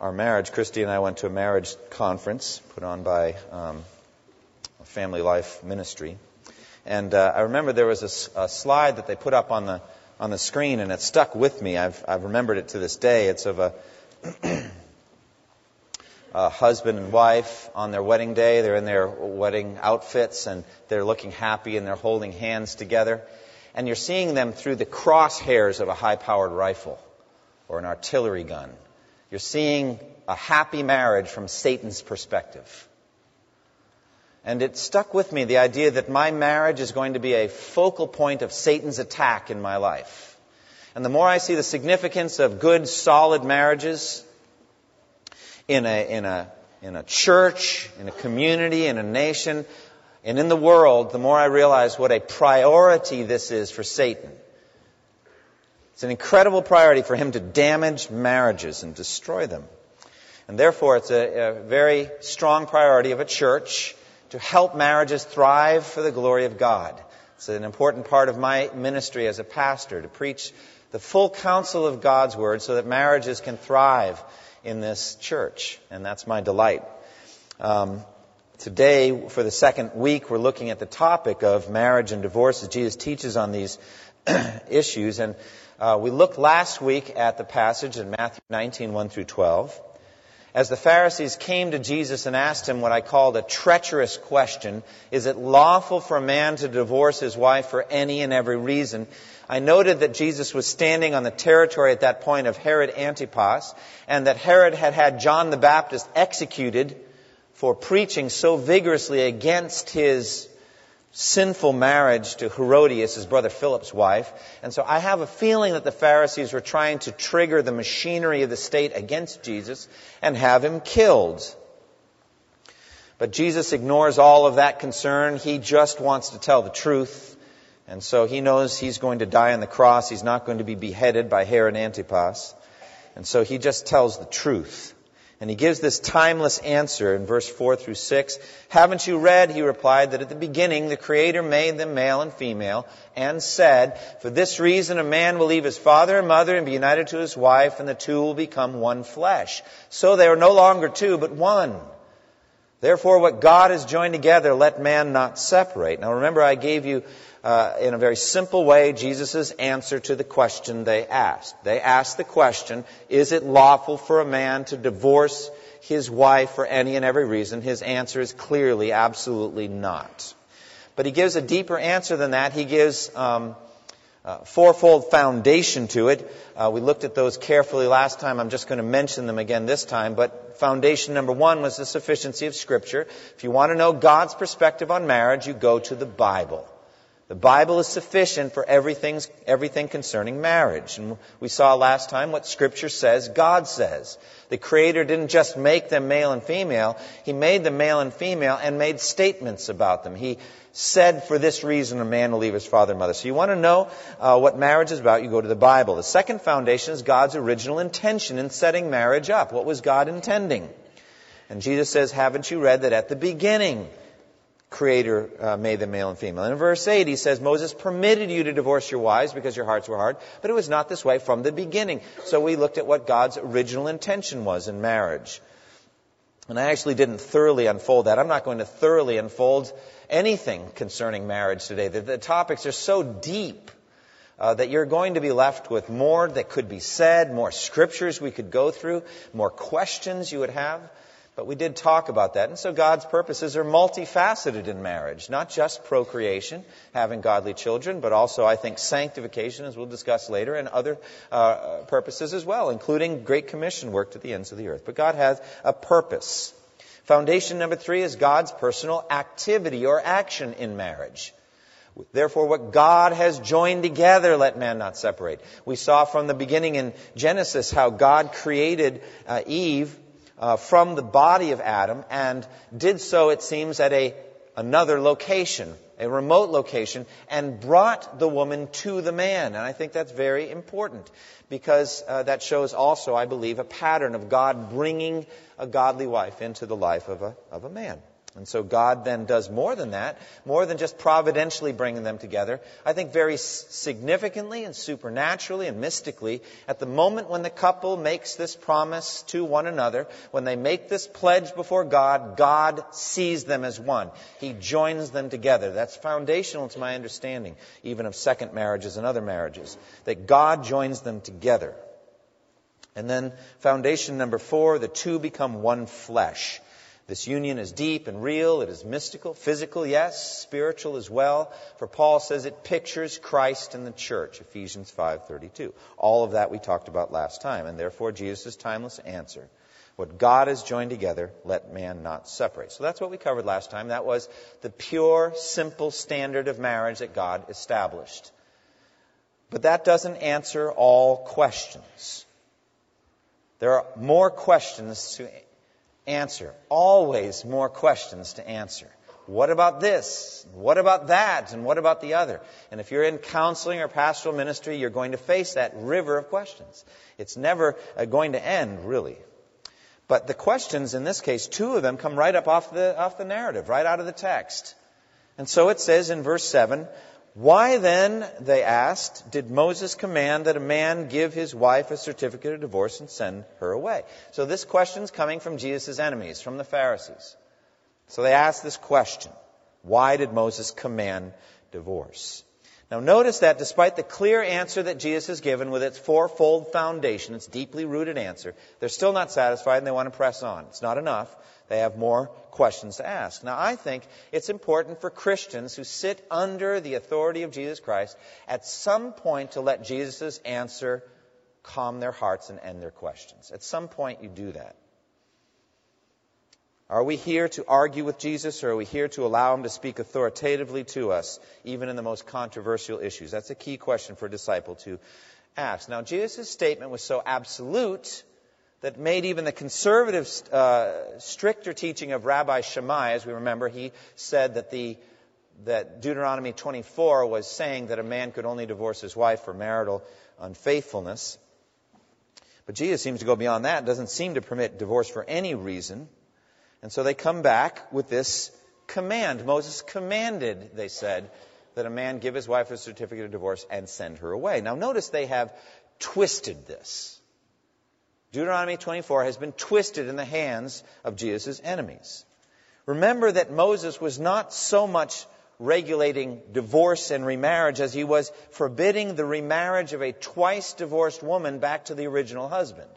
our marriage, Christy and I went to a marriage conference put on by um, Family Life Ministry. And uh, I remember there was a, a, slide that they put up on the, on the screen, and it stuck with me. I've, I've remembered it to this day. It's of a, a husband and wife on their wedding day. They're in their wedding outfits, and they're looking happy, and they're holding hands together. And you're seeing them through the crosshairs of a high powered rifle or an artillery gun. You're seeing a happy marriage from Satan's perspective. And it stuck with me the idea that my marriage is going to be a focal point of Satan's attack in my life. And the more I see the significance of good, solid marriages in a, in a, in a church, in a community, in a nation, and in the world, the more I realize what a priority this is for Satan. It's an incredible priority for him to damage marriages and destroy them. And therefore, it's a, a, very strong priority of a church to help marriages thrive for the glory of God. It's an important part of my ministry as a pastor to preach the full counsel of God's Word so that marriages can thrive in this church. And that's my delight. Um, today, for the second week, we're looking at the topic of marriage and divorce as Jesus teaches on these issues. And uh, we looked last week at the passage in Matthew 19, 1 through 12. As the Pharisees came to Jesus and asked him what I called a treacherous question, is it lawful for a man to divorce his wife for any and every reason? I noted that Jesus was standing on the territory at that point of Herod Antipas, and that Herod had had John the Baptist executed for preaching so vigorously against his sinful marriage to Herodias, his brother Philip's wife. And so I have a feeling that the Pharisees were trying to trigger the machinery of the state against Jesus and have him killed. But Jesus ignores all of that concern. He just wants to tell the truth. And so he knows he's going to die on the cross. He's not going to be beheaded by Herod Antipas. And so he just tells the truth. And he gives this timeless answer in verse 4 through 6. Haven't you read, he replied, that at the beginning the Creator made them male and female and said, For this reason a man will leave his father and mother and be united to his wife, and the two will become one flesh. So they are no longer two, but one. Therefore, what God has joined together, let man not separate. Now remember, I gave you uh, in a very simple way Jesus' answer to the question they asked. They asked the question, is it lawful for a man to divorce his wife for any and every reason? His answer is clearly, absolutely not. But he gives a deeper answer than that. He gives um, uh, fourfold foundation to it. Uh, we looked at those carefully last time. I'm just going to mention them again this time. But foundation number one was the sufficiency of Scripture. If you want to know God's perspective on marriage, you go to the Bible. The Bible is sufficient for everything, everything concerning marriage. And we saw last time what Scripture says God says. The Creator didn't just make them male and female, He made them male and female and made statements about them. He said, for this reason, a man will leave his father and mother. So you want to know uh, what marriage is about, you go to the Bible. The second foundation is God's original intention in setting marriage up. What was God intending? And Jesus says, haven't you read that at the beginning, Creator uh, made them male and female. And in verse 8, he says, Moses permitted you to divorce your wives because your hearts were hard, but it was not this way from the beginning. So we looked at what God's original intention was in marriage. And I actually didn't thoroughly unfold that. I'm not going to thoroughly unfold anything concerning marriage today. The, the topics are so deep uh, that you're going to be left with more that could be said, more scriptures we could go through, more questions you would have. But we did talk about that. And so God's purposes are multifaceted in marriage, not just procreation, having godly children, but also, I think, sanctification, as we'll discuss later, and other uh, purposes as well, including Great Commission work to the ends of the earth. But God has a purpose. Foundation number three is God's personal activity or action in marriage. Therefore, what God has joined together, let man not separate. We saw from the beginning in Genesis how God created uh, Eve uh, from the body of Adam and did so, it seems, at a, another location, a remote location, and brought the woman to the man. And I think that's very important because uh, that shows also, I believe, a pattern of God bringing a godly wife into the life of a, of a man. And so God then does more than that, more than just providentially bringing them together. I think very significantly and supernaturally and mystically, at the moment when the couple makes this promise to one another, when they make this pledge before God, God sees them as one. He joins them together. That's foundational to my understanding, even of second marriages and other marriages, that God joins them together. And then foundation number four, the two become one flesh. This union is deep and real. It is mystical, physical, yes, spiritual as well. For Paul says it pictures Christ and the church, Ephesians 5:32. All of that we talked about last time, and therefore Jesus' timeless answer. What God has joined together, let man not separate. So that's what we covered last time. That was the pure, simple standard of marriage that God established. But that doesn't answer all questions. There are more questions to answer. Always more questions to answer. What about this? What about that? And what about the other? And if you're in counseling or pastoral ministry, you're going to face that river of questions. It's never uh, going to end, really. But the questions in this case, two of them come right up off the, off the narrative, right out of the text. And so it says in verse 7 why then, they asked, did Moses command that a man give his wife a certificate of divorce and send her away? So this question's coming from Jesus' enemies, from the Pharisees. So they asked this question. Why did Moses command divorce? Now notice that despite the clear answer that Jesus has given with its fourfold foundation, its deeply rooted answer, they're still not satisfied and they want to press on. It's not enough. They have more questions to ask. Now, I think it's important for Christians who sit under the authority of Jesus Christ at some point to let Jesus' answer calm their hearts and end their questions. At some point, you do that. Are we here to argue with Jesus or are we here to allow him to speak authoritatively to us, even in the most controversial issues? That's a key question for a disciple to ask. Now, Jesus' statement was so absolute that made even the conservative, uh, stricter teaching of Rabbi Shammai, as we remember, he said that the that Deuteronomy 24 was saying that a man could only divorce his wife for marital unfaithfulness. But Jesus seems to go beyond that, doesn't seem to permit divorce for any reason. And so they come back with this command. Moses commanded, they said, that a man give his wife a certificate of divorce and send her away. Now notice they have twisted this. Deuteronomy 24 has been twisted in the hands of Jesus' enemies. Remember that Moses was not so much regulating divorce and remarriage as he was forbidding the remarriage of a twice divorced woman back to the original husband.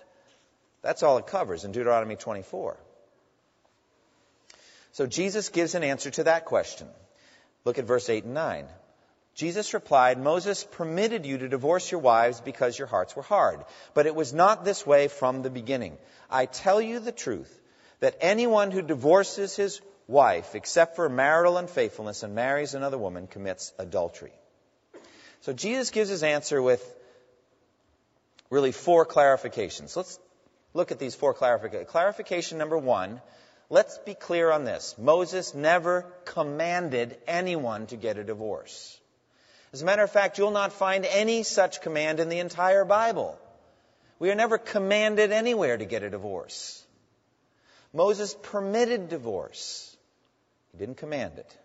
That's all it covers in Deuteronomy 24. So Jesus gives an answer to that question. Look at verse 8 and 9. Jesus replied, Moses permitted you to divorce your wives because your hearts were hard. But it was not this way from the beginning. I tell you the truth, that anyone who divorces his wife, except for marital unfaithfulness, and marries another woman, commits adultery. So Jesus gives his answer with really four clarifications. Let's look at these four clarifications. Clarification number one, let's be clear on this. Moses never commanded anyone to get a divorce. As a matter of fact, you'll not find any such command in the entire Bible. We are never commanded anywhere to get a divorce. Moses permitted divorce. He didn't command it.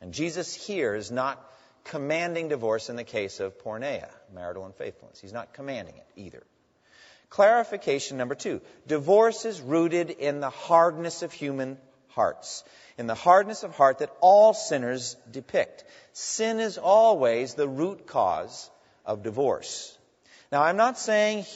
And Jesus here is not commanding divorce in the case of porneia, marital unfaithfulness. He's not commanding it either. Clarification number two. Divorce is rooted in the hardness of human hearts in the hardness of heart that all sinners depict. Sin is always the root cause of divorce. Now, I'm not saying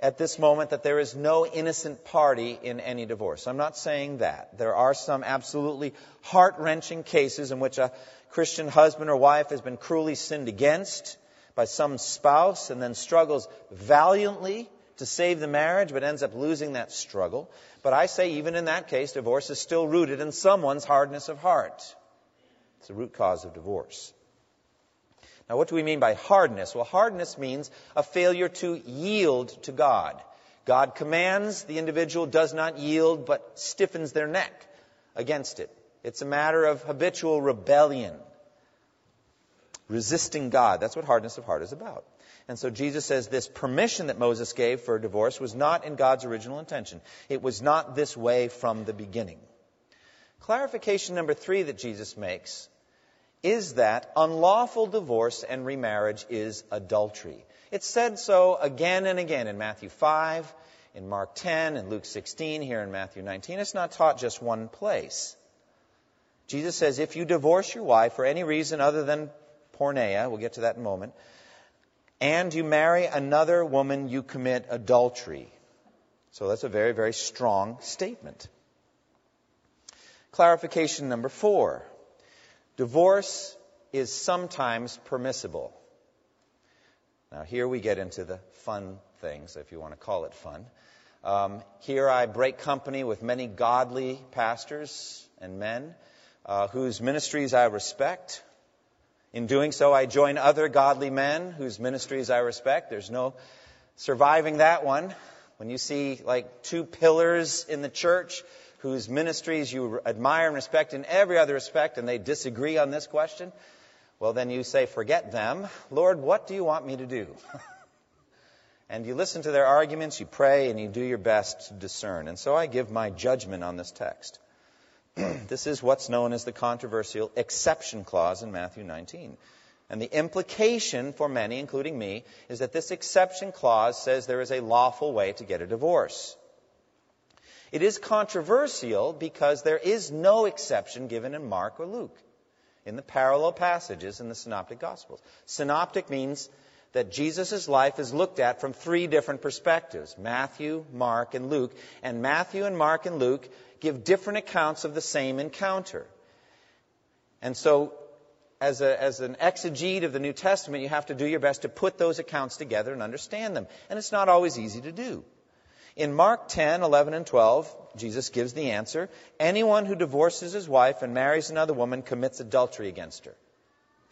at this moment that there is no innocent party in any divorce. I'm not saying that. There are some absolutely heart wrenching cases in which a Christian husband or wife has been cruelly sinned against by some spouse and then struggles valiantly to save the marriage but ends up losing that struggle. But I say, even in that case, divorce is still rooted in someone's hardness of heart. It's the root cause of divorce. Now, what do we mean by hardness? Well, hardness means a failure to yield to God. God commands, the individual does not yield, but stiffens their neck against it. It's a matter of habitual rebellion, resisting God. That's what hardness of heart is about. And so Jesus says this permission that Moses gave for divorce was not in God's original intention. It was not this way from the beginning. Clarification number three that Jesus makes is that unlawful divorce and remarriage is adultery. It's said so again and again in Matthew 5, in Mark 10, in Luke 16, here in Matthew 19. It's not taught just one place. Jesus says if you divorce your wife for any reason other than porneia, we'll get to that in a moment, and you marry another woman, you commit adultery. So that's a very, very strong statement. Clarification number four divorce is sometimes permissible. Now, here we get into the fun things, if you want to call it fun. Um, here I break company with many godly pastors and men uh, whose ministries I respect. In doing so, I join other godly men whose ministries I respect. There's no surviving that one. When you see like two pillars in the church whose ministries you admire and respect in every other respect, and they disagree on this question, well, then you say, forget them. Lord, what do you want me to do? and you listen to their arguments, you pray, and you do your best to discern. And so I give my judgment on this text. this is what's known as the controversial exception clause in Matthew 19. And the implication for many, including me, is that this exception clause says there is a lawful way to get a divorce. It is controversial because there is no exception given in Mark or Luke in the parallel passages in the Synoptic Gospels. Synoptic means that Jesus' life is looked at from three different perspectives Matthew, Mark, and Luke. And Matthew and Mark and Luke give different accounts of the same encounter. And so, as, a, as an exegete of the New Testament, you have to do your best to put those accounts together and understand them. And it's not always easy to do. In Mark 10, 11, and 12, Jesus gives the answer. Anyone who divorces his wife and marries another woman commits adultery against her.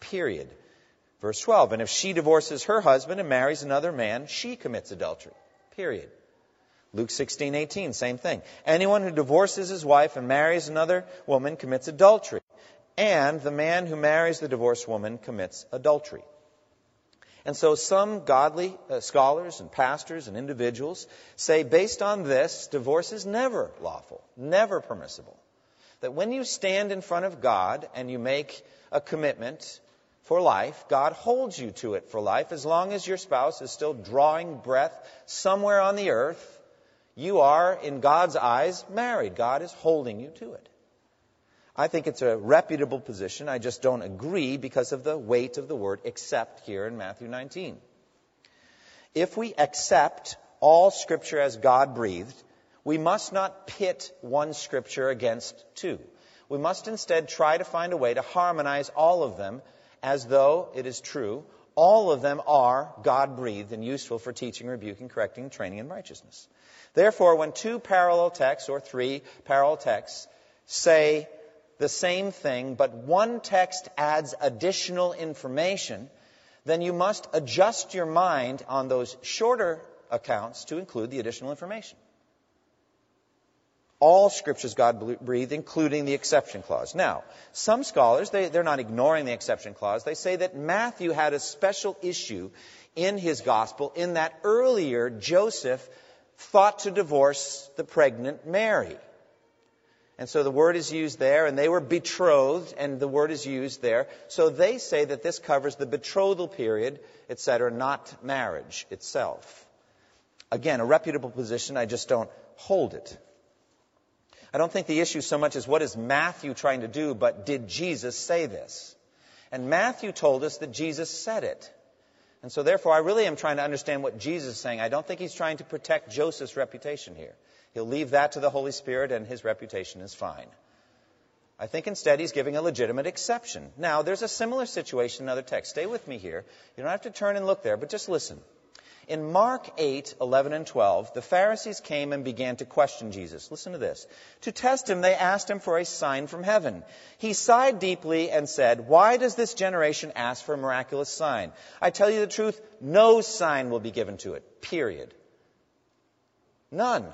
Period. Verse 12. And if she divorces her husband and marries another man, she commits adultery. Period. Luke 16:18, same thing. Anyone who divorces his wife and marries another woman commits adultery. And the man who marries the divorced woman commits adultery. And so some godly uh, scholars and pastors and individuals say, based on this, divorce is never lawful, never permissible. That when you stand in front of God and you make a commitment for life, God holds you to it for life. As long as your spouse is still drawing breath somewhere on the earth, you are, in God's eyes, married. God is holding you to it. I think it's a reputable position. I just don't agree because of the weight of the word except here in Matthew 19. If we accept all Scripture as God breathed, we must not pit one Scripture against two. We must instead try to find a way to harmonize all of them as though it is true. All of them are God breathed and useful for teaching, rebuking, correcting, training in righteousness. Therefore, when two parallel texts or three parallel texts say the same thing, but one text adds additional information, then you must adjust your mind on those shorter accounts to include the additional information. All scriptures God breathed, including the exception clause. Now, some scholars, they, they're not ignoring the exception clause. They say that Matthew had a special issue in his gospel in that earlier Joseph thought to divorce the pregnant Mary. And so the word is used there, and they were betrothed, and the word is used there. So they say that this covers the betrothal period, etc., not marriage itself. Again, a reputable position, I just don't hold it. I don't think the issue so much is what is Matthew trying to do, but did Jesus say this? And Matthew told us that Jesus said it. And so therefore, I really am trying to understand what Jesus is saying. I don't think he's trying to protect Joseph's reputation here. He'll leave that to the Holy Spirit and his reputation is fine. I think instead he's giving a legitimate exception. Now, there's a similar situation in other texts. Stay with me here. You don't have to turn and look there, but just listen. In Mark 8, 11 and 12, the Pharisees came and began to question Jesus. Listen to this. To test him, they asked him for a sign from heaven. He sighed deeply and said, Why does this generation ask for a miraculous sign? I tell you the truth, no sign will be given to it. Period. None.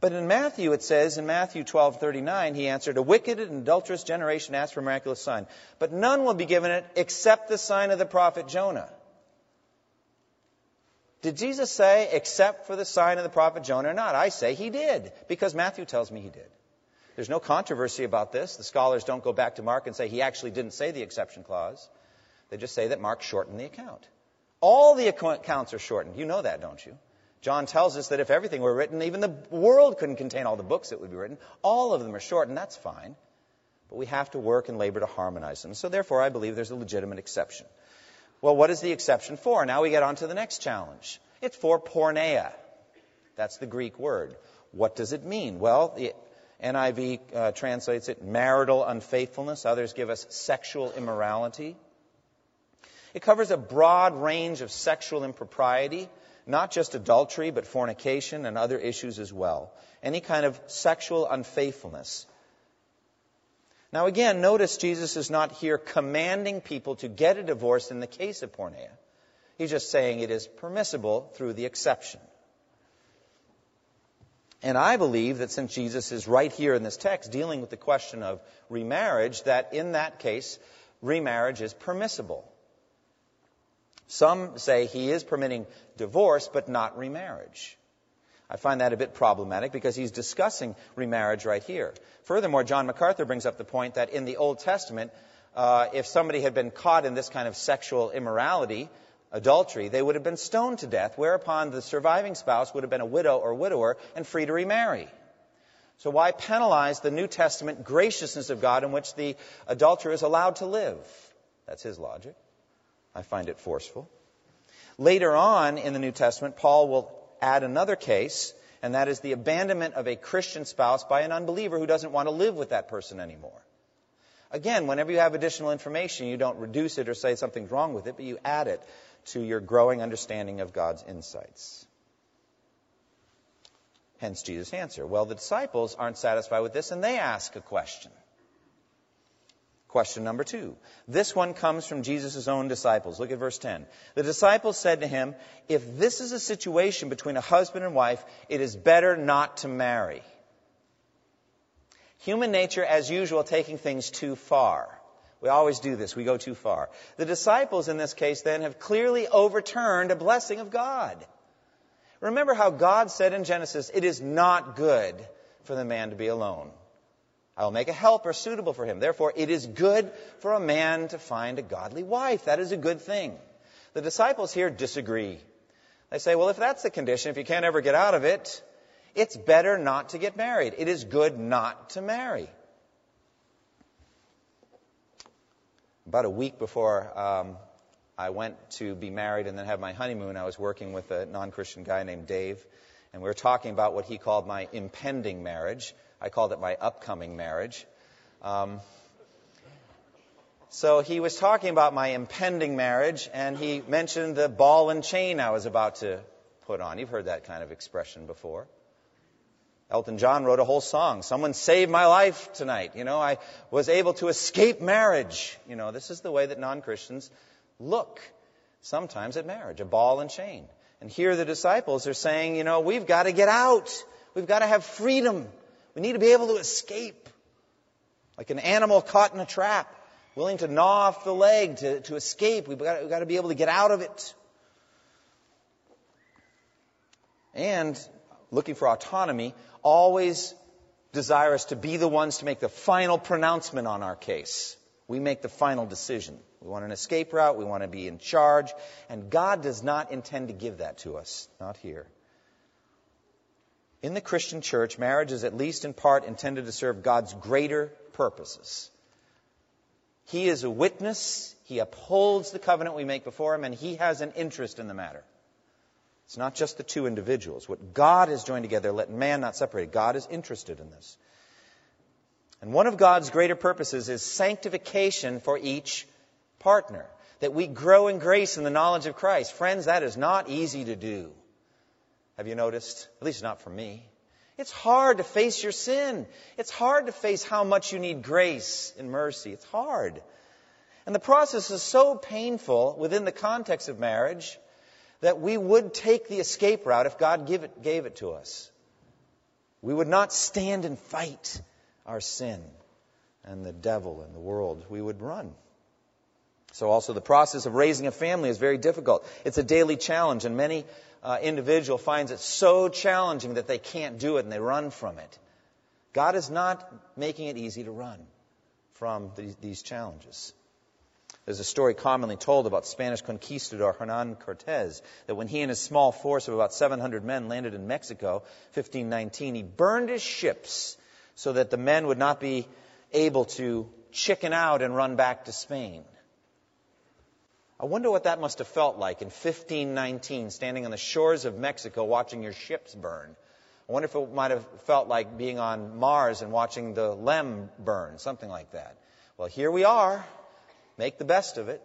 But in Matthew, it says, in Matthew 12:39, he answered, "A wicked and adulterous generation asks for a miraculous sign, but none will be given it except the sign of the prophet Jonah." Did Jesus say, except for the sign of the prophet Jonah or not? I say he did, because Matthew tells me he did. There's no controversy about this. The scholars don't go back to Mark and say he actually didn't say the exception clause. They just say that Mark shortened the account. All the accounts are shortened. You know that, don't you? John tells us that if everything were written, even the world couldn't contain all the books that would be written. All of them are shortened. That's fine. But we have to work and labor to harmonize them. So therefore, I believe there's a legitimate exception. Well, what is the exception for? Now we get on to the next challenge. It's for porneia. That's the Greek word. What does it mean? Well, the NIV uh, translates it marital unfaithfulness. Others give us sexual immorality. It covers a broad range of sexual impropriety, not just adultery, but fornication and other issues as well. Any kind of sexual unfaithfulness. Now, again, notice Jesus is not here commanding people to get a divorce in the case of porneia. He's just saying it is permissible through the exception. And I believe that since Jesus is right here in this text dealing with the question of remarriage, that in that case, remarriage is permissible. Some say he is permitting divorce, but not remarriage. I find that a bit problematic because he's discussing remarriage right here. Furthermore, John MacArthur brings up the point that in the Old Testament, uh, if somebody had been caught in this kind of sexual immorality, adultery, they would have been stoned to death, whereupon the surviving spouse would have been a widow or widower and free to remarry. So why penalize the New Testament graciousness of God in which the adulterer is allowed to live? That's his logic. I find it forceful. Later on in the New Testament, Paul will add another case, and that is the abandonment of a Christian spouse by an unbeliever who doesn't want to live with that person anymore. Again, whenever you have additional information, you don't reduce it or say something's wrong with it, but you add it to your growing understanding of God's insights. Hence Jesus' answer. Well, the disciples aren't satisfied with this, and they ask a question. Question number two. This one comes from Jesus' own disciples. Look at verse 10. The disciples said to him, If this is a situation between a husband and wife, it is better not to marry. Human nature, as usual, taking things too far. We always do this. We go too far. The disciples in this case then have clearly overturned a blessing of God. Remember how God said in Genesis, It is not good for the man to be alone. I will make a helper suitable for him. Therefore, it is good for a man to find a godly wife. That is a good thing. The disciples here disagree. They say, well, if that's the condition, if you can't ever get out of it, it's better not to get married. It is good not to marry. About a week before um, I went to be married and then have my honeymoon, I was working with a non Christian guy named Dave, and we were talking about what he called my impending marriage. I called it my upcoming marriage. Um, so he was talking about my impending marriage, and he mentioned the ball and chain I was about to put on. You've heard that kind of expression before. Elton John wrote a whole song. Someone saved my life tonight. You know, I was able to escape marriage. You know, this is the way that non Christians look sometimes at marriage a ball and chain. And here the disciples are saying, you know, we've got to get out. We've got to have freedom. We need to be able to escape. Like an animal caught in a trap, willing to gnaw off the leg to, to escape. We've got, we've got to be able to get out of it. And looking for autonomy, always desire us to be the ones to make the final pronouncement on our case. We make the final decision. We want an escape route. We want to be in charge. And God does not intend to give that to us. Not here. In the Christian church, marriage is at least in part intended to serve God's greater purposes. He is a witness, He upholds the covenant we make before Him, and He has an interest in the matter. It's not just the two individuals. What God has joined together, let man not separate. God is interested in this. And one of God's greater purposes is sanctification for each partner, that we grow in grace in the knowledge of Christ. Friends, that is not easy to do. Have you noticed? At least not for me. It's hard to face your sin. It's hard to face how much you need grace and mercy. It's hard. And the process is so painful within the context of marriage that we would take the escape route if God give it, gave it to us. We would not stand and fight our sin and the devil and the world. We would run. So also the process of raising a family is very difficult. It's a daily challenge, and many uh, individual finds it so challenging that they can't do it and they run from it. God is not making it easy to run from these, these challenges. There's a story commonly told about Spanish conquistador Hernan Cortez that when he and his small force of about 700 men landed in Mexico, 1519, he burned his ships so that the men would not be able to chicken out and run back to Spain. I wonder what that must have felt like in 1519, standing on the shores of Mexico watching your ships burn. I wonder if it might have felt like being on Mars and watching the LEM burn, something like that. Well, here we are. Make the best of it.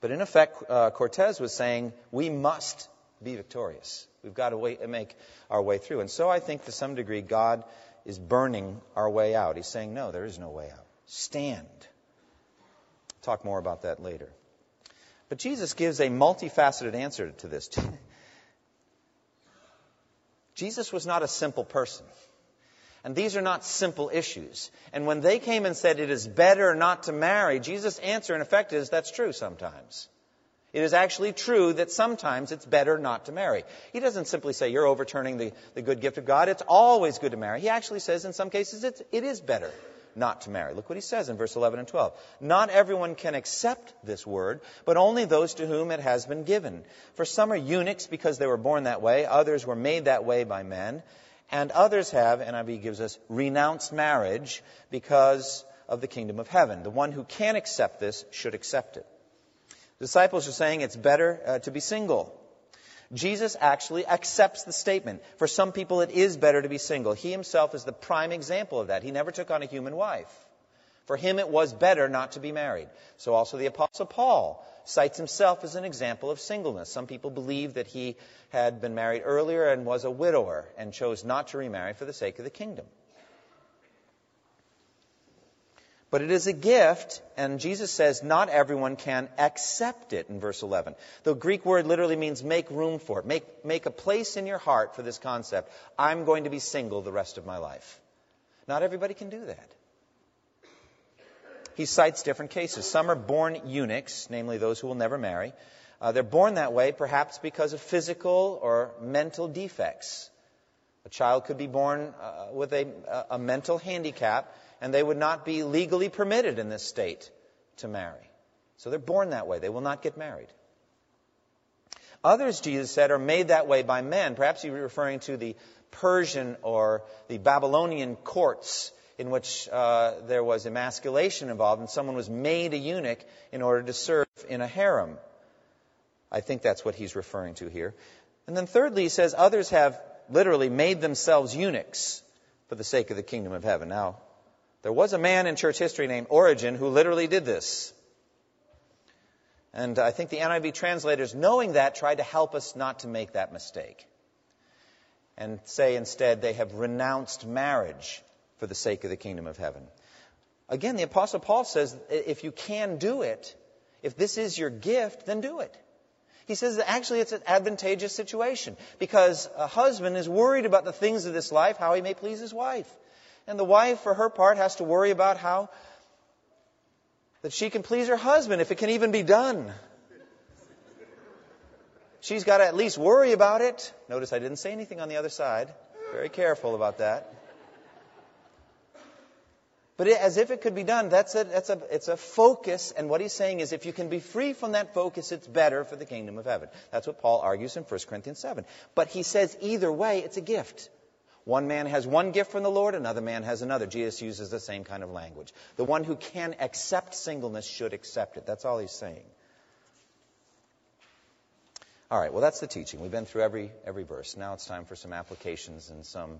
But in effect, uh, Cortez was saying, we must be victorious. We've got to wait, make our way through. And so I think to some degree, God is burning our way out. He's saying, no, there is no way out. Stand. Talk more about that later. But Jesus gives a multifaceted answer to this. Jesus was not a simple person. And these are not simple issues. And when they came and said it is better not to marry, Jesus' answer in effect is that's true sometimes. It is actually true that sometimes it's better not to marry. He doesn't simply say you're overturning the, the good gift of God. It's always good to marry. He actually says in some cases it's, it is better not to marry. Look what he says in verse 11 and 12. Not everyone can accept this word, but only those to whom it has been given. For some are eunuchs because they were born that way, others were made that way by men, and others have, NIV gives us, renounced marriage because of the kingdom of heaven. The one who can accept this should accept it. Disciples are saying it's better uh, to be single. Jesus actually accepts the statement. For some people, it is better to be single. He himself is the prime example of that. He never took on a human wife. For him, it was better not to be married. So also the Apostle Paul cites himself as an example of singleness. Some people believe that he had been married earlier and was a widower and chose not to remarry for the sake of the kingdom. But it is a gift, and Jesus says not everyone can accept it in verse 11. The Greek word literally means make room for it. Make, make a place in your heart for this concept. I'm going to be single the rest of my life. Not everybody can do that. He cites different cases. Some are born eunuchs, namely those who will never marry. Uh, they're born that way perhaps because of physical or mental defects. A child could be born uh, with a, a mental handicap and they would not be legally permitted in this state to marry. So they're born that way. They will not get married. Others, Jesus said, are made that way by men. Perhaps you're referring to the Persian or the Babylonian courts in which uh, there was emasculation involved and someone was made a eunuch in order to serve in a harem. I think that's what he's referring to here. And then thirdly, he says others have literally made themselves eunuchs for the sake of the kingdom of heaven. Now, there was a man in church history named Origen who literally did this. And I think the NIV translators, knowing that, tried to help us not to make that mistake. And say instead they have renounced marriage for the sake of the kingdom of heaven. Again, the Apostle Paul says if you can do it, if this is your gift, then do it. He says that actually it's an advantageous situation because a husband is worried about the things of this life, how he may please his wife. And the wife, for her part, has to worry about how that she can please her husband, if it can even be done. She's got to at least worry about it. Notice I didn't say anything on the other side. Very careful about that. But it, as if it could be done, that's a, that's a, it's a focus. And what he's saying is if you can be free from that focus, it's better for the kingdom of heaven. That's what Paul argues in 1 Corinthians 7. But he says either way, it's a gift. One man has one gift from the Lord, another man has another. Jesus uses the same kind of language. The one who can accept singleness should accept it. That's all he's saying. All right, well, that's the teaching. We've been through every, every verse. Now it's time for some applications and some,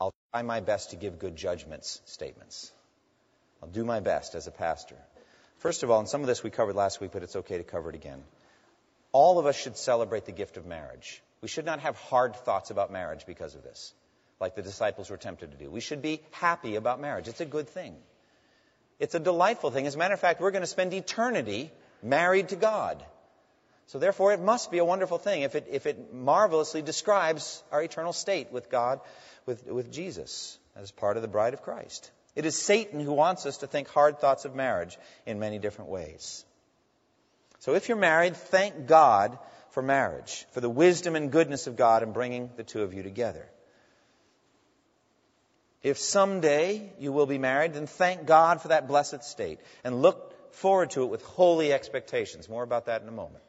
I'll try my best to give good judgments statements. I'll do my best as a pastor. First of all, and some of this we covered last week, but it's okay to cover it again. All of us should celebrate the gift of marriage. We should not have hard thoughts about marriage because of this, like the disciples were tempted to do. We should be happy about marriage. It's a good thing. It's a delightful thing. As a matter of fact, we're going to spend eternity married to God. So therefore, it must be a wonderful thing if it, if it marvelously describes our eternal state with God, with, with Jesus, as part of the bride of Christ. It is Satan who wants us to think hard thoughts of marriage in many different ways. So if you're married, thank God for marriage, for the wisdom and goodness of God in bringing the two of you together. If someday you will be married, then thank God for that blessed state and look forward to it with holy expectations. More about that in a moment.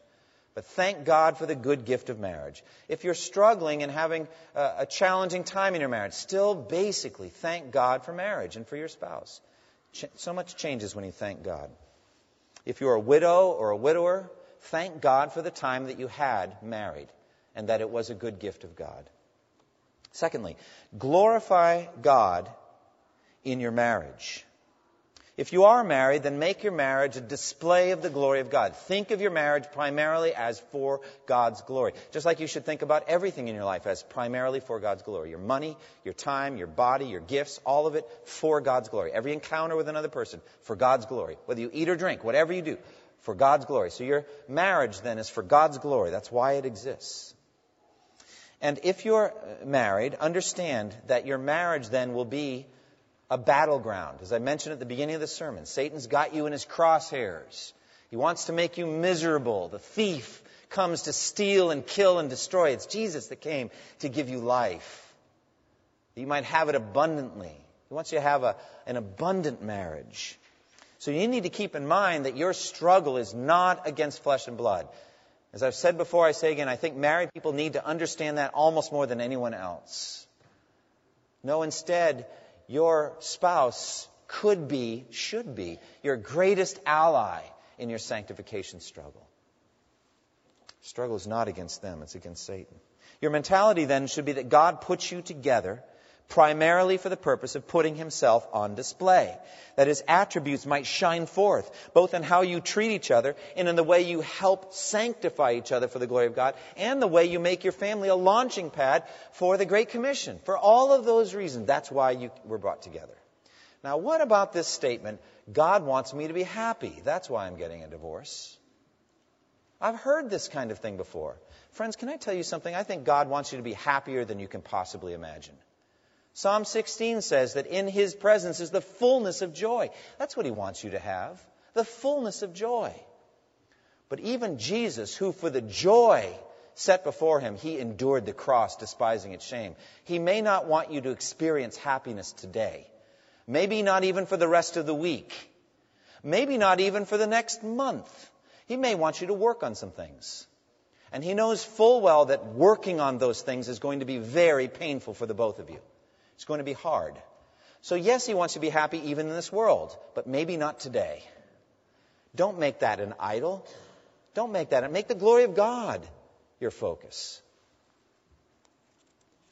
But thank God for the good gift of marriage. If you're struggling and having a, a, challenging time in your marriage, still basically thank God for marriage and for your spouse. Ch- so much changes when you thank God. If you're a widow or a widower, thank God for the time that you had married and that it was a good gift of God. Secondly, glorify God in your marriage. If you are married, then make your marriage a display of the glory of God. Think of your marriage primarily as for God's glory. Just like you should think about everything in your life as primarily for God's glory. Your money, your time, your body, your gifts, all of it for God's glory. Every encounter with another person for God's glory. Whether you eat or drink, whatever you do, for God's glory. So your marriage then is for God's glory. That's why it exists. And if you're uh, married, understand that your marriage then will be a battleground. As I mentioned at the beginning of the sermon, Satan's got you in his crosshairs. He wants to make you miserable. The thief comes to steal and kill and destroy. It's Jesus that came to give you life. You might have it abundantly. He wants you to have a, an abundant marriage. So you need to keep in mind that your struggle is not against flesh and blood. As I've said before, I say again, I think married people need to understand that almost more than anyone else. No, instead, your spouse could be, should be, your greatest ally in your sanctification struggle. Struggle is not against them, it's against Satan. Your mentality then should be that God puts you together primarily for the purpose of putting himself on display. That his attributes might shine forth, both in how you treat each other and in the way you help sanctify each other for the glory of God, and the way you make your family a launching pad for the Great Commission. For all of those reasons, that's why you were brought together. Now, what about this statement, God wants me to be happy? That's why I'm getting a divorce. I've heard this kind of thing before. Friends, can I tell you something? I think God wants you to be happier than you can possibly imagine. Psalm 16 says that in his presence is the fullness of joy. That's what he wants you to have the fullness of joy. But even Jesus, who for the joy set before him, he endured the cross, despising its shame. He may not want you to experience happiness today. Maybe not even for the rest of the week. Maybe not even for the next month. He may want you to work on some things. And he knows full well that working on those things is going to be very painful for the both of you. It's going to be hard. So, yes, he wants to be happy even in this world, but maybe not today. Don't make that an idol. Don't make that. Make the glory of God your focus.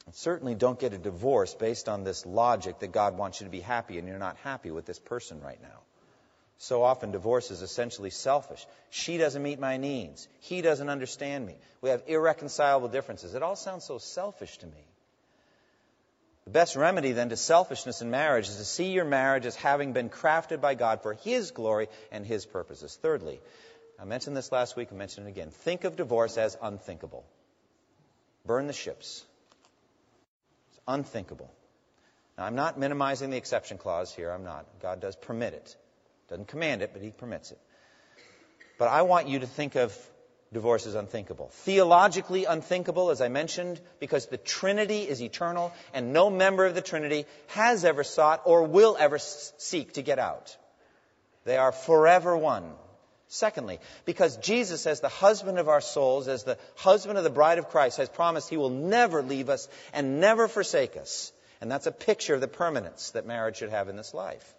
And certainly don't get a divorce based on this logic that God wants you to be happy and you're not happy with this person right now. So often, divorce is essentially selfish. She doesn't meet my needs. He doesn't understand me. We have irreconcilable differences. It all sounds so selfish to me. The best remedy then to selfishness in marriage is to see your marriage as having been crafted by God for His glory and His purposes. Thirdly, I mentioned this last week, I mentioned it again. Think of divorce as unthinkable. Burn the ships. It's unthinkable. Now, I'm not minimizing the exception clause here. I'm not. God does permit it. Doesn't command it, but He permits it. But I want you to think of divorce is unthinkable. Theologically unthinkable, as I mentioned, because the Trinity is eternal and no member of the Trinity has ever sought or will ever seek to get out. They are forever one. Secondly, because Jesus, as the husband of our souls, as the husband of the bride of Christ, has promised he will never leave us and never forsake us. And that's a picture of the permanence that marriage should have in this life.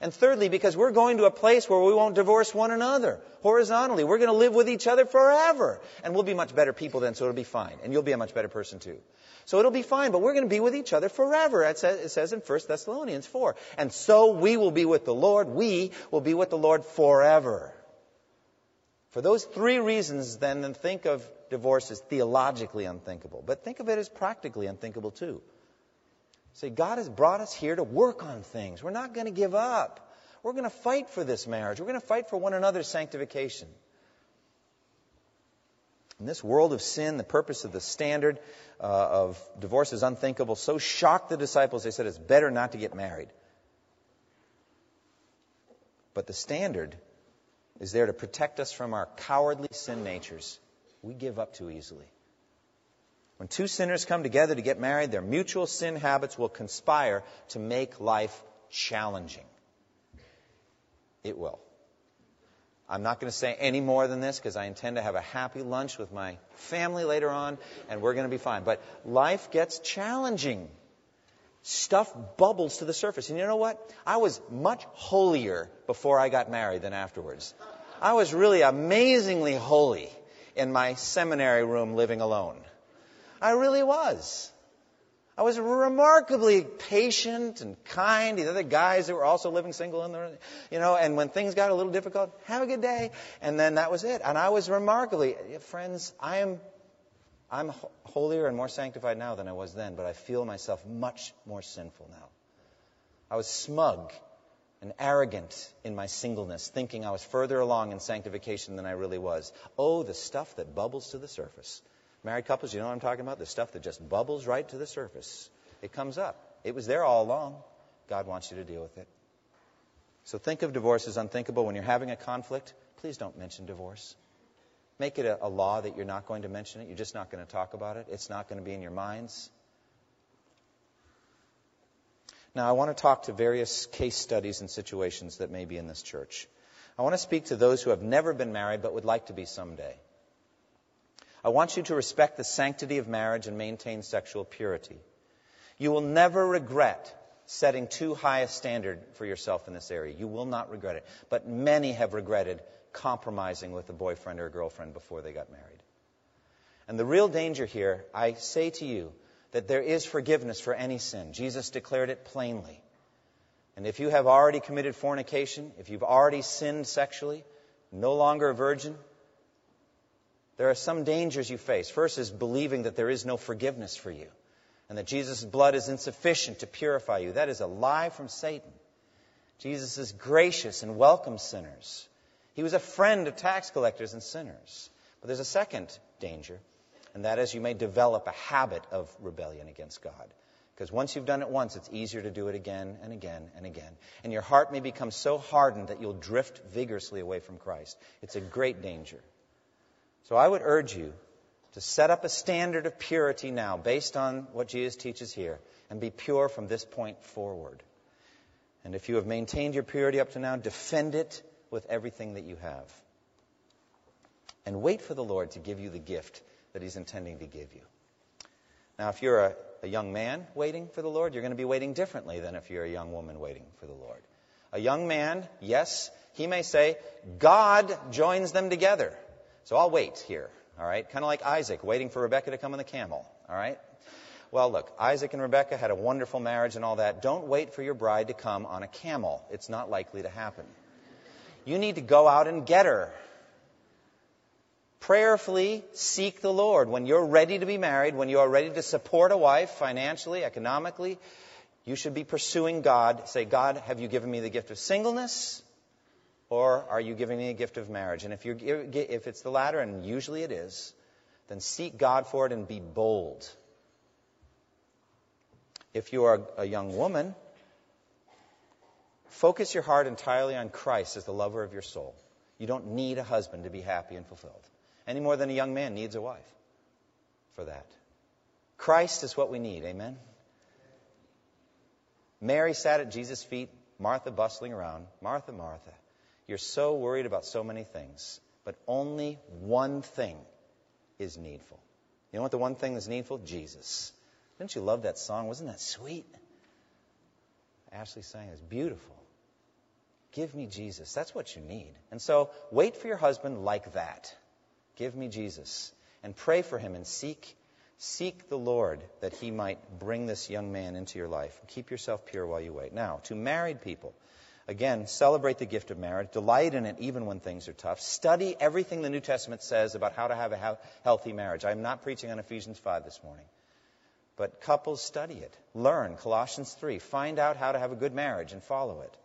And thirdly, because we're going to a place where we won't divorce one another horizontally. We're going to live with each other forever. And we'll be much better people then, so it'll be fine. And you'll be a much better person too. So it'll be fine, but we're going to be with each other forever. It says, in 1 Thessalonians 4. And so we will be with the Lord. We will be with the Lord forever. For those three reasons, then, then think of divorce as theologically unthinkable. But think of it as practically unthinkable too. Say, God has brought us here to work on things. We're not going to give up. We're going to fight for this marriage. We're going to fight for one another's sanctification. In this world of sin, the purpose of the standard uh, of divorce is unthinkable. So shocked the disciples, they said it's better not to get married. But the standard is there to protect us from our cowardly sin natures. We give up too easily. When two sinners come together to get married, their mutual sin habits will conspire to make life challenging. It will. I'm not going to say any more than this because I intend to have a happy lunch with my family later on and we're going to be fine. But life gets challenging. Stuff bubbles to the surface. And you know what? I was much holier before I got married than afterwards. I was really amazingly holy in my seminary room living alone. I really was. I was remarkably patient and kind. The other guys that were also living single in the, you know, and when things got a little difficult, have a good day. And then that was it. And I was remarkably, friends, I am, I'm holier and more sanctified now than I was then, but I feel myself much more sinful now. I was smug and arrogant in my singleness, thinking I was further along in sanctification than I really was. Oh, the stuff that bubbles to the surface. Married couples, you know what I'm talking about? The stuff that just bubbles right to the surface. It comes up. It was there all along. God wants you to deal with it. So think of divorce as unthinkable. When you're having a conflict, please don't mention divorce. Make it a, a law that you're not going to mention it. You're just not going to talk about it. It's not going to be in your minds. Now, I want to talk to various case studies and situations that may be in this church. I want to speak to those who have never been married but would like to be someday. I want you to respect the sanctity of marriage and maintain sexual purity. You will never regret setting too high a standard for yourself in this area. You will not regret it. But many have regretted compromising with a boyfriend or a girlfriend before they got married. And the real danger here, I say to you, that there is forgiveness for any sin. Jesus declared it plainly. And if you have already committed fornication, if you've already sinned sexually, no longer a virgin, there are some dangers you face. First is believing that there is no forgiveness for you and that Jesus' blood is insufficient to purify you. That is a lie from Satan. Jesus is gracious and welcomes sinners. He was a friend of tax collectors and sinners. But there's a second danger, and that is you may develop a habit of rebellion against God. Because once you've done it once, it's easier to do it again and again and again. And your heart may become so hardened that you'll drift vigorously away from Christ. It's a great danger. So I would urge you to set up a standard of purity now based on what Jesus teaches here and be pure from this point forward. And if you have maintained your purity up to now, defend it with everything that you have. And wait for the Lord to give you the gift that He's intending to give you. Now, if you're a, a young man waiting for the Lord, you're going to be waiting differently than if you're a young woman waiting for the Lord. A young man, yes, he may say, God joins them together. So I'll wait here, all right? Kind of like Isaac waiting for Rebecca to come on the camel, all right? Well, look, Isaac and Rebecca had a wonderful marriage and all that. Don't wait for your bride to come on a camel. It's not likely to happen. You need to go out and get her. Prayerfully seek the Lord. When you're ready to be married, when you are ready to support a wife financially, economically, you should be pursuing God. Say, God, have you given me the gift of singleness? Or are you giving me a gift of marriage? And if, you're, if it's the latter, and usually it is, then seek God for it and be bold. If you are a young woman, focus your heart entirely on Christ as the lover of your soul. You don't need a husband to be happy and fulfilled, any more than a young man needs a wife for that. Christ is what we need. Amen? Mary sat at Jesus' feet, Martha bustling around. Martha, Martha. You're so worried about so many things, but only one thing is needful. You know what the one thing that's needful? Jesus. Didn't you love that song? Wasn't that sweet? Ashley sang it's beautiful. Give me Jesus. That's what you need. And so wait for your husband like that. Give me Jesus. And pray for him and seek seek the Lord that he might bring this young man into your life. Keep yourself pure while you wait. Now, to married people, Again, celebrate the gift of marriage. Delight in it even when things are tough. Study everything the New Testament says about how to have a healthy marriage. I'm not preaching on Ephesians 5 this morning. But couples, study it. Learn Colossians 3. Find out how to have a good marriage and follow it.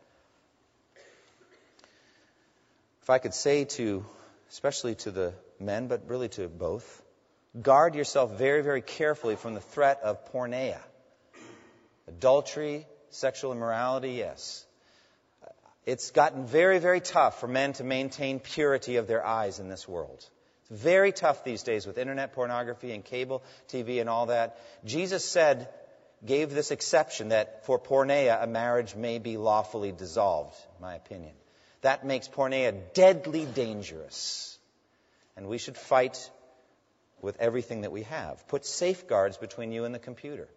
If I could say to especially to the men, but really to both. Guard yourself very, very carefully from the threat of porneia. Adultery, sexual immorality, yes. It's gotten very, very tough for men to maintain purity of their eyes in this world. It's very tough these days with internet pornography and cable TV and all that. Jesus said, gave this exception that for porneia, a marriage may be lawfully dissolved, in my opinion. That makes porneia deadly dangerous. And we should fight with everything that we have. Put safeguards between you and the computer.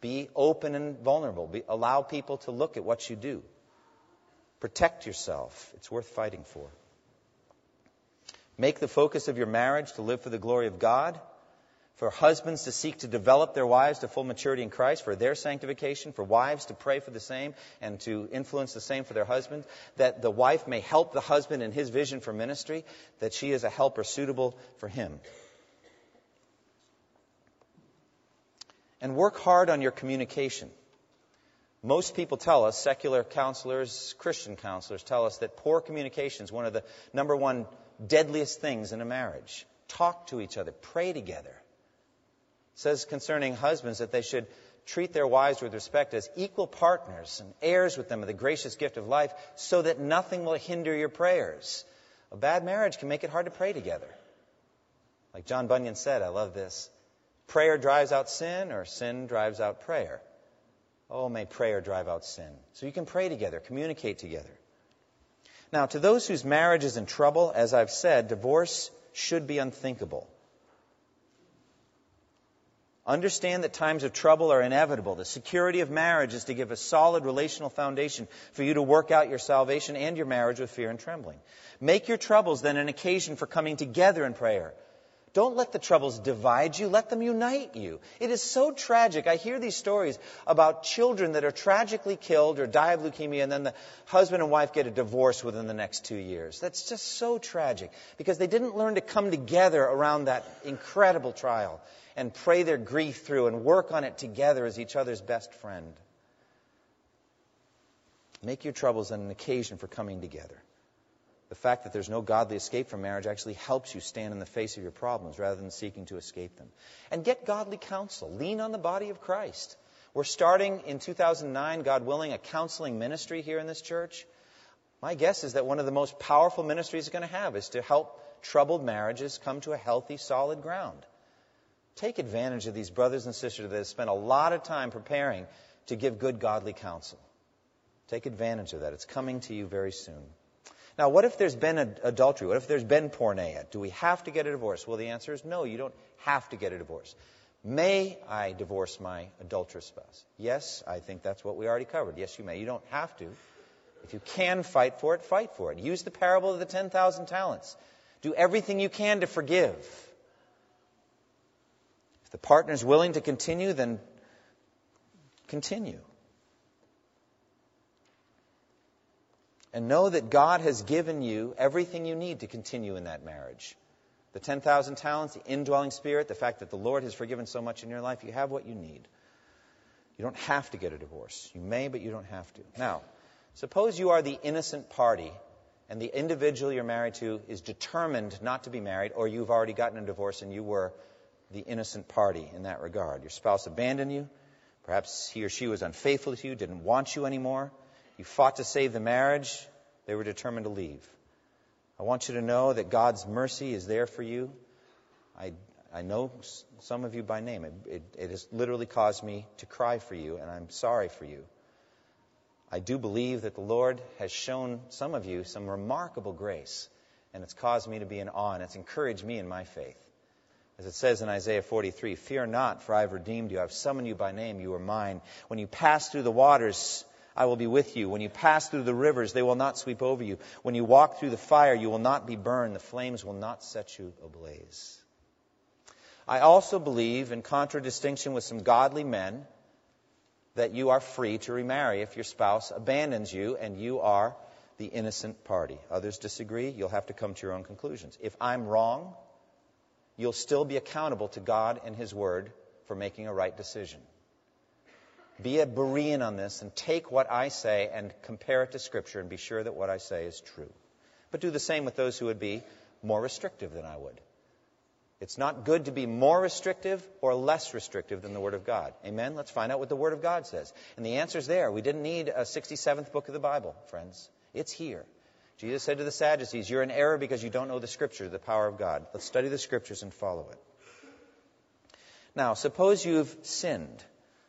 Be open and vulnerable. Be, allow people to look at what you do. Protect yourself. It's worth fighting for. Make the focus of your marriage to live for the glory of God. For husbands to seek to develop their wives to full maturity in Christ, for their sanctification, for wives to pray for the same and to influence the same for their husbands, that the wife may help the husband in his vision for ministry, that she is a helper suitable for him. And work hard on your communication. Most people tell us, secular counselors, Christian counselors tell us that poor communication is one of the number one deadliest things in a marriage. Talk to each other, pray together. It says concerning husbands that they should treat their wives with respect as equal partners and heirs with them of the gracious gift of life so that nothing will hinder your prayers. A bad marriage can make it hard to pray together. Like John Bunyan said, I love this. Prayer drives out sin, or sin drives out prayer. Oh, may prayer drive out sin. So you can pray together, communicate together. Now, to those whose marriage is in trouble, as I've said, divorce should be unthinkable. Understand that times of trouble are inevitable. The security of marriage is to give a solid relational foundation for you to work out your salvation and your marriage with fear and trembling. Make your troubles then an occasion for coming together in prayer don't let the troubles divide you, let them unite you. It is so tragic. I hear these stories about children that are tragically killed or die of leukemia, and then the husband and wife get a divorce within the next two years. That's just so tragic because they didn't learn to come together around that incredible trial and pray their grief through and work on it together as each other's best friend. Make your troubles an occasion for coming together the fact that there's no godly escape from marriage actually helps you stand in the face of your problems rather than seeking to escape them. And get godly counsel. Lean on the body of Christ. We're starting in 2009, God willing, a counseling ministry here in this church. My guess is that one of the most powerful ministries it's going to have is to help troubled marriages come to a healthy, solid ground. Take advantage of these brothers and sisters that have spent a lot of time preparing to give good, godly counsel. Take advantage of that. It's coming to you very soon. Now, what if there's been adultery? What if there's been porneia? Do we have to get a divorce? Well, the answer is no, you don't have to get a divorce. May I divorce my adulterous spouse? Yes, I think that's what we already covered. Yes, you may. You don't have to. If you can fight for it, fight for it. Use the parable of the 10,000 talents. Do everything you can to forgive. If the partner is willing to continue, then continue. And know that God has given you everything you need to continue in that marriage. The 10,000 talents, the indwelling spirit, the fact that the Lord has forgiven so much in your life, you have what you need. You don't have to get a divorce. You may, but you don't have to. Now, suppose you are the innocent party and the individual you're married to is determined not to be married, or you've already gotten a divorce and you were the innocent party in that regard. Your spouse abandoned you. Perhaps he or she was unfaithful to you, didn't want you anymore. You fought to save the marriage. They were determined to leave. I want you to know that God's mercy is there for you. I, I know some of you by name. It, it, it has literally caused me to cry for you, and I'm sorry for you. I do believe that the Lord has shown some of you some remarkable grace, and it's caused me to be in awe, and it's encouraged me in my faith. As it says in Isaiah 43, Fear not, for I have redeemed you. I have summoned you by name. You are mine. When you pass through the waters, I will be with you. When you pass through the rivers, they will not sweep over you. When you walk through the fire, you will not be burned. The flames will not set you ablaze. I also believe, in contradistinction with some godly men, that you are free to remarry if your spouse abandons you and you are the innocent party. Others disagree. You'll have to come to your own conclusions. If I'm wrong, you'll still be accountable to God and His Word for making a right decision. Be a Berean on this and take what I say and compare it to Scripture and be sure that what I say is true. But do the same with those who would be more restrictive than I would. It's not good to be more restrictive or less restrictive than the Word of God. Amen? Let's find out what the Word of God says. And the answer's there. We didn't need a 67th book of the Bible, friends. It's here. Jesus said to the Sadducees, You're in error because you don't know the Scripture, the power of God. Let's study the Scriptures and follow it. Now, suppose you've sinned.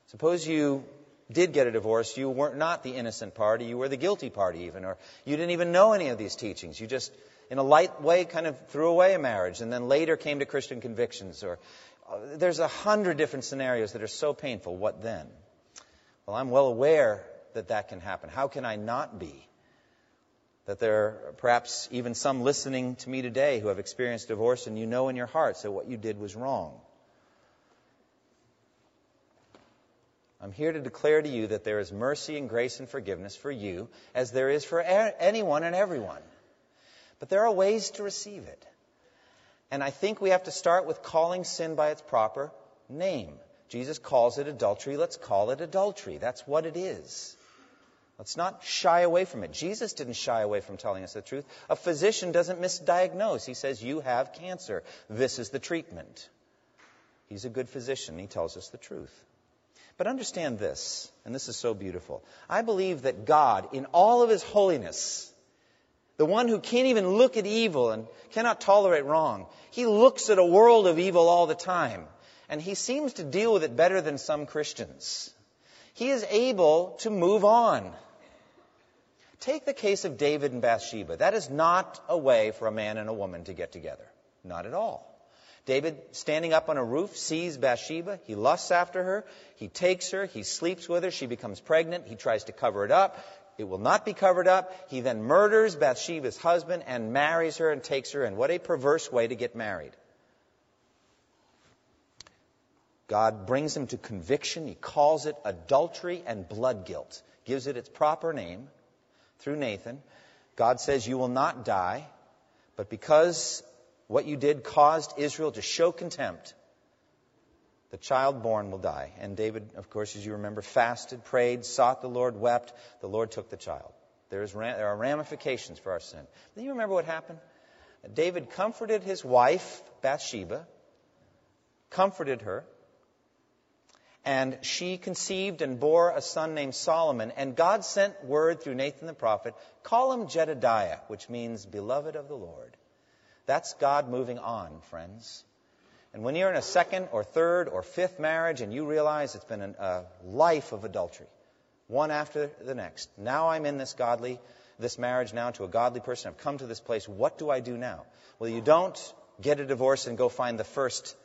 Suppose you did get a divorce. You were not the innocent party. You were the guilty party, even. Or you didn't even know any of these teachings. You just in a light way, kind of threw away a marriage and then later came to Christian convictions. Or uh, there's a hundred different scenarios that are so painful. What then? Well, I'm well aware that that can happen. How can I not be? That there are perhaps even some listening to me today who have experienced divorce and you know in your hearts that what you did was wrong. I'm here to declare to you that there is mercy and grace and forgiveness for you as there is for anyone and everyone. But there are ways to receive it. And I think we have to start with calling sin by its proper name. Jesus calls it adultery. Let's call it adultery. That's what it is. Let's not shy away from it. Jesus didn't shy away from telling us the truth. A physician doesn't misdiagnose. He says, You have cancer. This is the treatment. He's a good physician. He tells us the truth. But understand this, and this is so beautiful. I believe that God, in all of his holiness, the one who can't even look at evil and cannot tolerate wrong. He looks at a world of evil all the time. And he seems to deal with it better than some Christians. He is able to move on. Take the case of David and Bathsheba. That is not a way for a man and a woman to get together. Not at all. David, standing up on a roof, sees Bathsheba. He lusts after her. He takes her. He sleeps with her. She becomes pregnant. He tries to cover it up. It will not be covered up. He then murders Bathsheba's husband and marries her and takes her in. What a perverse way to get married. God brings him to conviction. He calls it adultery and blood guilt, gives it its proper name through Nathan. God says, You will not die, but because what you did caused Israel to show contempt, the child born will die. And David, of course, as you remember, fasted, prayed, sought the Lord, wept. The Lord took the child. There, is, there are ramifications for our sin. Do you remember what happened? David comforted his wife, Bathsheba, comforted her, and she conceived and bore a son named Solomon. And God sent word through Nathan the prophet call him Jedediah, which means beloved of the Lord. That's God moving on, friends. And when you're in a second or third or fifth marriage and you realize it's been a life of adultery, one after the next, now I'm in this godly, this marriage now to a godly person. I've come to this place. What do I do now? Well, you don't get a divorce and go find the first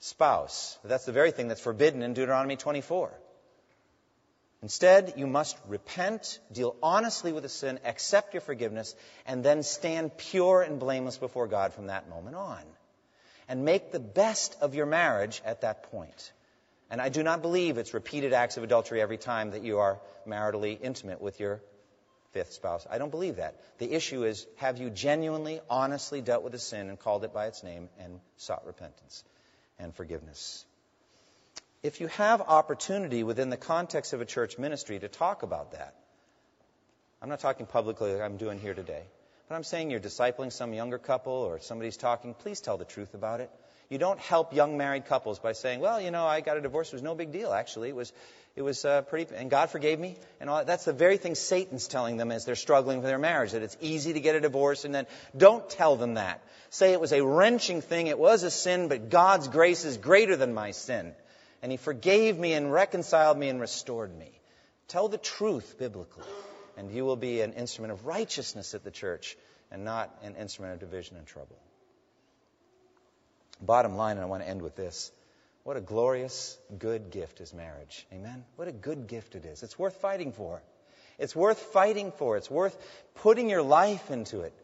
spouse. That's the very thing that's forbidden in Deuteronomy 24. Instead, you must repent, deal honestly with the sin, accept your forgiveness, and then stand pure and blameless before God from that moment on and make the best of your marriage at that point. And I do not believe it's repeated acts of adultery every time that you are maritally intimate with your fifth spouse. I don't believe that. The issue is have you genuinely, honestly dealt with the sin and called it by its name and sought repentance and forgiveness? If you have opportunity within the context of a church ministry to talk about that, I'm not talking publicly like I'm doing here today. But I'm saying you're discipling some younger couple or somebody's talking, please tell the truth about it. You don't help young married couples by saying, well, you know, I got a divorce. It was no big deal, actually. It was, it was uh, pretty, and God forgave me. And all that. That's the very thing Satan's telling them as they're struggling with their marriage, that it's easy to get a divorce. And then don't tell them that. Say it was a wrenching thing. It was a sin, but God's grace is greater than my sin. And He forgave me and reconciled me and restored me. Tell the truth biblically and you will be an instrument of righteousness at the church and not an instrument of division and trouble. Bottom line, and I want to end with this. What a glorious, good gift is marriage. Amen? What a good gift it is. It's worth fighting for. It's worth fighting for. It's worth putting your life into it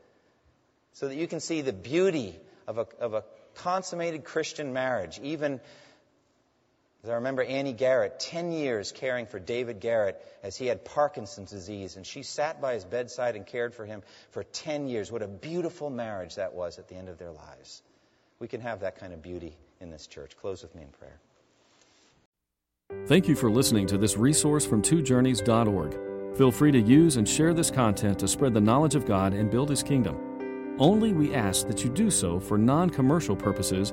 so that you can see the beauty of a, of a consummated Christian marriage, even I remember Annie Garrett, 10 years caring for David Garrett as he had Parkinson's disease, and she sat by his bedside and cared for him for 10 years. What a beautiful marriage that was at the end of their lives. We can have that kind of beauty in this church. Close with me in prayer. Thank you for listening to this resource from twojourneys.org. Feel free to use and share this content to spread the knowledge of God and build His kingdom. Only we ask that you do so for non commercial purposes